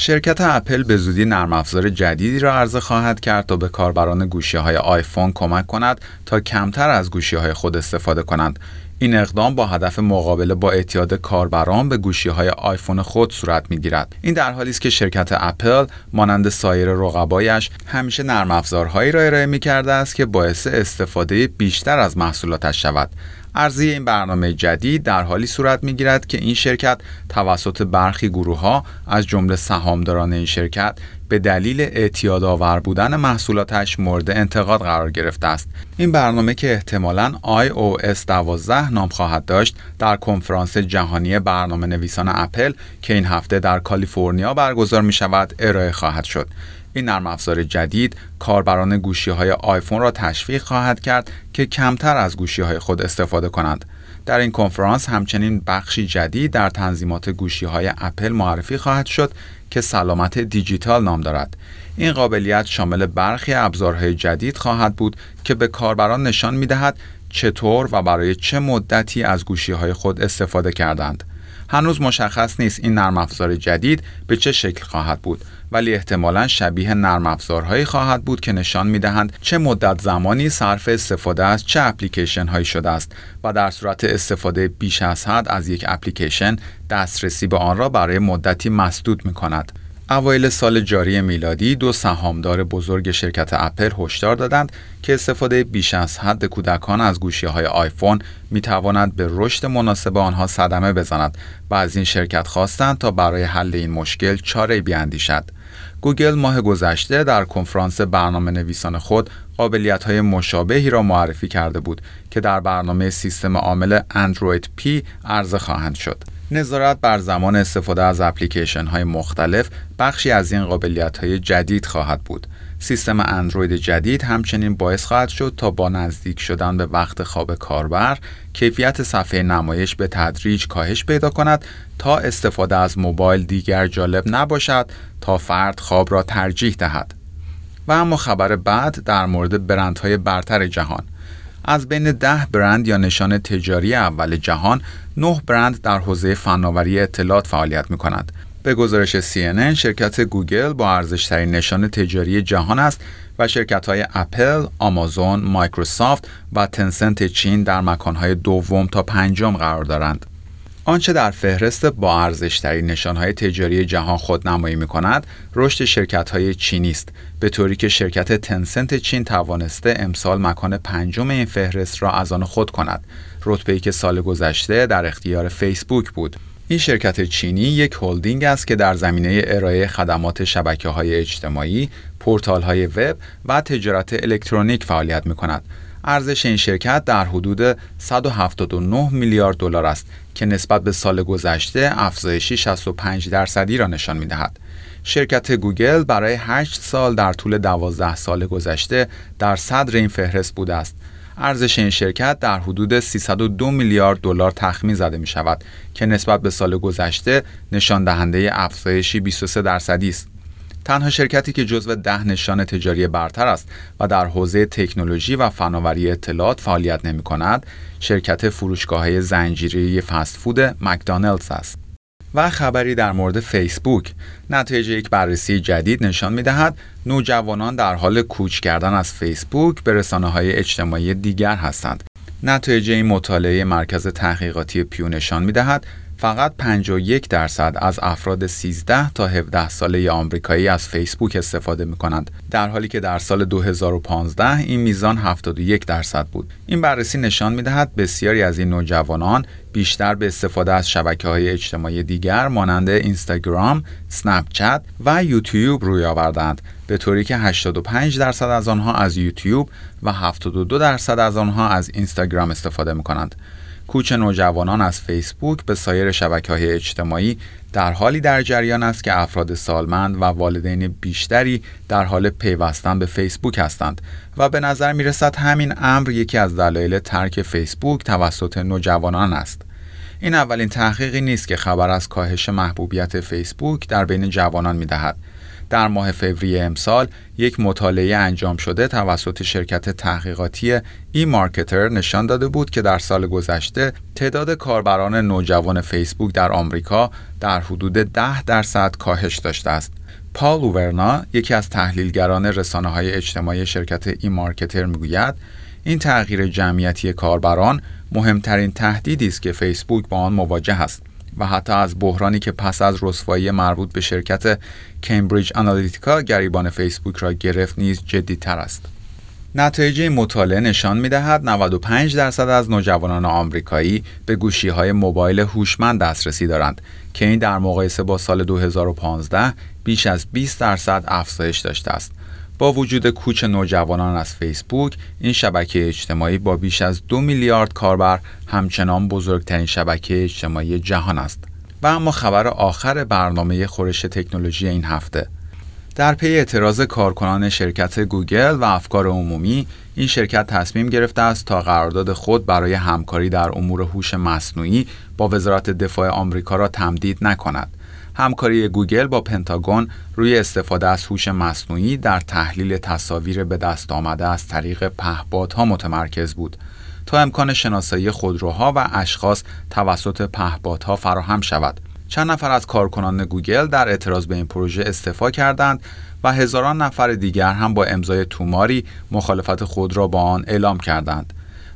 شرکت اپل به زودی نرم افزار جدیدی را عرضه خواهد کرد تا به کاربران گوشی های آیفون کمک کند تا کمتر از گوشی های خود استفاده کنند این اقدام با هدف مقابله با اعتیاد کاربران به گوشی های آیفون خود صورت می گیرد. این در حالی است که شرکت اپل مانند سایر رقبایش همیشه نرم افزارهایی را ارائه می کرده است که باعث استفاده بیشتر از محصولاتش شود. ارزی این برنامه جدید در حالی صورت می گیرد که این شرکت توسط برخی گروه ها از جمله سهامداران این شرکت به دلیل اعتیاد آور بودن محصولاتش مورد انتقاد قرار گرفته است. این برنامه که احتمالاً iOS 12 نام خواهد داشت در کنفرانس جهانی برنامه نویسان اپل که این هفته در کالیفرنیا برگزار می شود ارائه خواهد شد. این نرم افزار جدید کاربران گوشی های آیفون را تشویق خواهد کرد که کمتر از گوشی های خود استفاده کنند. در این کنفرانس همچنین بخشی جدید در تنظیمات گوشی های اپل معرفی خواهد شد که سلامت دیجیتال نام دارد. این قابلیت شامل برخی ابزارهای جدید خواهد بود که به کاربران نشان می دهد چطور و برای چه مدتی از گوشی های خود استفاده کردند. هنوز مشخص نیست این نرم افزار جدید به چه شکل خواهد بود ولی احتمالا شبیه نرم افزارهایی خواهد بود که نشان می‌دهند چه مدت زمانی صرف استفاده از چه اپلیکیشن هایی شده است و در صورت استفاده بیش از حد از یک اپلیکیشن دسترسی به آن را برای مدتی مسدود می کند. اوایل سال جاری میلادی دو سهامدار بزرگ شرکت اپل هشدار دادند که استفاده بیش از حد کودکان از گوشی های آیفون می تواند به رشد مناسب آنها صدمه بزند و از این شرکت خواستند تا برای حل این مشکل چاره بیاندیشد. گوگل ماه گذشته در کنفرانس برنامه نویسان خود قابلیت های مشابهی را معرفی کرده بود که در برنامه سیستم عامل اندروید P عرضه خواهند شد. نظارت بر زمان استفاده از اپلیکیشن های مختلف بخشی از این قابلیت های جدید خواهد بود. سیستم اندروید جدید همچنین باعث خواهد شد تا با نزدیک شدن به وقت خواب کاربر کیفیت صفحه نمایش به تدریج کاهش پیدا کند تا استفاده از موبایل دیگر جالب نباشد تا فرد خواب را ترجیح دهد. و اما خبر بعد در مورد برندهای برتر جهان از بین ده برند یا نشان تجاری اول جهان نه برند در حوزه فناوری اطلاعات فعالیت می کند. به گزارش CNN شرکت گوگل با ارزشترین نشان تجاری جهان است و شرکت های اپل، آمازون، مایکروسافت و تنسنت چین در مکانهای دوم تا پنجم قرار دارند. آنچه در فهرست با ارزشترین نشانهای تجاری جهان خود نمایی می کند رشد شرکت های چینی است. به طوری که شرکت تنسنت چین توانسته امسال مکان پنجم این فهرست را از آن خود کند. رتبه‌ای که سال گذشته در اختیار فیسبوک بود. این شرکت چینی یک هلدینگ است که در زمینه ارائه خدمات شبکه های اجتماعی، پورتال های وب و تجارت الکترونیک فعالیت می کند. ارزش این شرکت در حدود 179 میلیارد دلار است که نسبت به سال گذشته افزایشی 65 درصدی را نشان می دهد. شرکت گوگل برای 8 سال در طول 12 سال گذشته در صدر این فهرست بوده است. ارزش این شرکت در حدود 302 میلیارد دلار تخمین زده می شود که نسبت به سال گذشته نشان دهنده افزایشی 23 درصدی است. تنها شرکتی که جزو ده نشان تجاری برتر است و در حوزه تکنولوژی و فناوری اطلاعات فعالیت نمی کند، شرکت فروشگاه زنجیره فست فود مکدانلدز است. و خبری در مورد فیسبوک نتایج یک بررسی جدید نشان می دهد نوجوانان در حال کوچ کردن از فیسبوک به رسانه های اجتماعی دیگر هستند. نتایج این مطالعه مرکز تحقیقاتی پیو نشان می دهد فقط 51 درصد از افراد 13 تا 17 ساله آمریکایی از فیسبوک استفاده می کنند در حالی که در سال 2015 این میزان 71 درصد بود این بررسی نشان می دهد بسیاری از این نوجوانان بیشتر به استفاده از شبکه های اجتماعی دیگر مانند اینستاگرام، چت و یوتیوب روی آوردند به طوری که 85 درصد از آنها از یوتیوب و 72 درصد از آنها از اینستاگرام استفاده می کنند. کوچ نوجوانان از فیسبوک به سایر شبکه های اجتماعی در حالی در جریان است که افراد سالمند و والدین بیشتری در حال پیوستن به فیسبوک هستند و به نظر می رسد همین امر یکی از دلایل ترک فیسبوک توسط نوجوانان است. این اولین تحقیقی نیست که خبر از کاهش محبوبیت فیسبوک در بین جوانان می دهد. در ماه فوریه امسال یک مطالعه انجام شده توسط شرکت تحقیقاتی ای مارکتر نشان داده بود که در سال گذشته تعداد کاربران نوجوان فیسبوک در آمریکا در حدود 10 درصد کاهش داشته است. پال اوورنا یکی از تحلیلگران رسانه های اجتماعی شرکت ای مارکتر می‌گوید این تغییر جمعیتی کاربران مهمترین تهدیدی است که فیسبوک با آن مواجه است و حتی از بحرانی که پس از رسوایی مربوط به شرکت کمبریج آنالیتیکا گریبان فیسبوک را گرفت نیز جدیتر است. نتایج مطالعه نشان می دهد 95 درصد از نوجوانان آمریکایی به گوشی های موبایل هوشمند دسترسی دارند که این در مقایسه با سال 2015 بیش از 20 درصد افزایش داشته است. با وجود کوچ نوجوانان از فیسبوک این شبکه اجتماعی با بیش از دو میلیارد کاربر همچنان بزرگترین شبکه اجتماعی جهان است. و اما خبر آخر برنامه خورش تکنولوژی این هفته. در پی اعتراض کارکنان شرکت گوگل و افکار عمومی این شرکت تصمیم گرفته است تا قرارداد خود برای همکاری در امور هوش مصنوعی با وزارت دفاع آمریکا را تمدید نکند. همکاری گوگل با پنتاگون روی استفاده از هوش مصنوعی در تحلیل تصاویر به دست آمده از طریق پهپادها متمرکز بود. تا امکان شناسایی خودروها و اشخاص توسط پهپادها فراهم شود. چند نفر از کارکنان گوگل در اعتراض به این پروژه استعفا کردند و هزاران نفر دیگر هم با امضای توماری مخالفت خود را با آن اعلام کردند.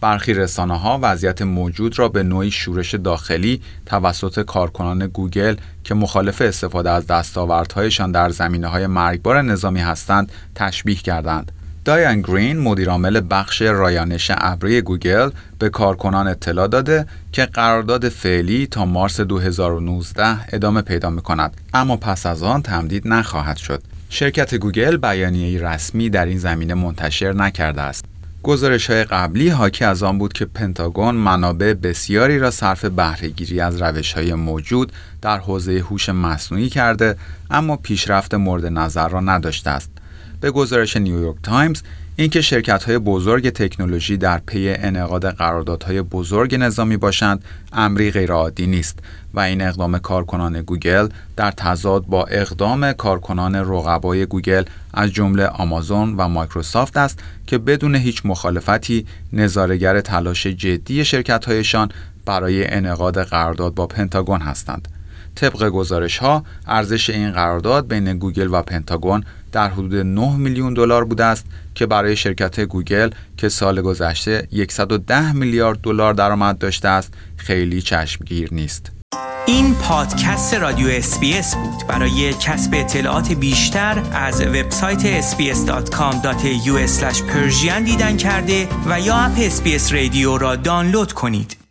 برخی رسانه ها وضعیت موجود را به نوعی شورش داخلی توسط کارکنان گوگل که مخالف استفاده از دستاوردهایشان در زمینه های مرگبار نظامی هستند تشبیه کردند. دایان گرین مدیرعامل بخش رایانش ابری گوگل به کارکنان اطلاع داده که قرارداد فعلی تا مارس 2019 ادامه پیدا می کند اما پس از آن تمدید نخواهد شد. شرکت گوگل بیانیه رسمی در این زمینه منتشر نکرده است. گزارش های قبلی حاکی از آن بود که پنتاگون منابع بسیاری را صرف بهرهگیری از روش های موجود در حوزه هوش مصنوعی کرده اما پیشرفت مورد نظر را نداشته است. به گزارش نیویورک تایمز اینکه شرکت های بزرگ تکنولوژی در پی انعقاد قراردادهای بزرگ نظامی باشند امری غیرعادی نیست و این اقدام کارکنان گوگل در تضاد با اقدام کارکنان رقبای گوگل از جمله آمازون و مایکروسافت است که بدون هیچ مخالفتی نظاره‌گر تلاش جدی شرکتهایشان برای انعقاد قرارداد با پنتاگون هستند. طبق گزارش ها ارزش این قرارداد بین گوگل و پنتاگون در حدود 9 میلیون دلار بوده است که برای شرکت گوگل که سال گذشته 110 میلیارد دلار درآمد داشته است خیلی چشمگیر نیست. این پادکست رادیو اسپیس بود برای کسب اطلاعات بیشتر از وبسایت sbs.com.au دیدن کرده و یا اپ اسپیس رادیو را دانلود کنید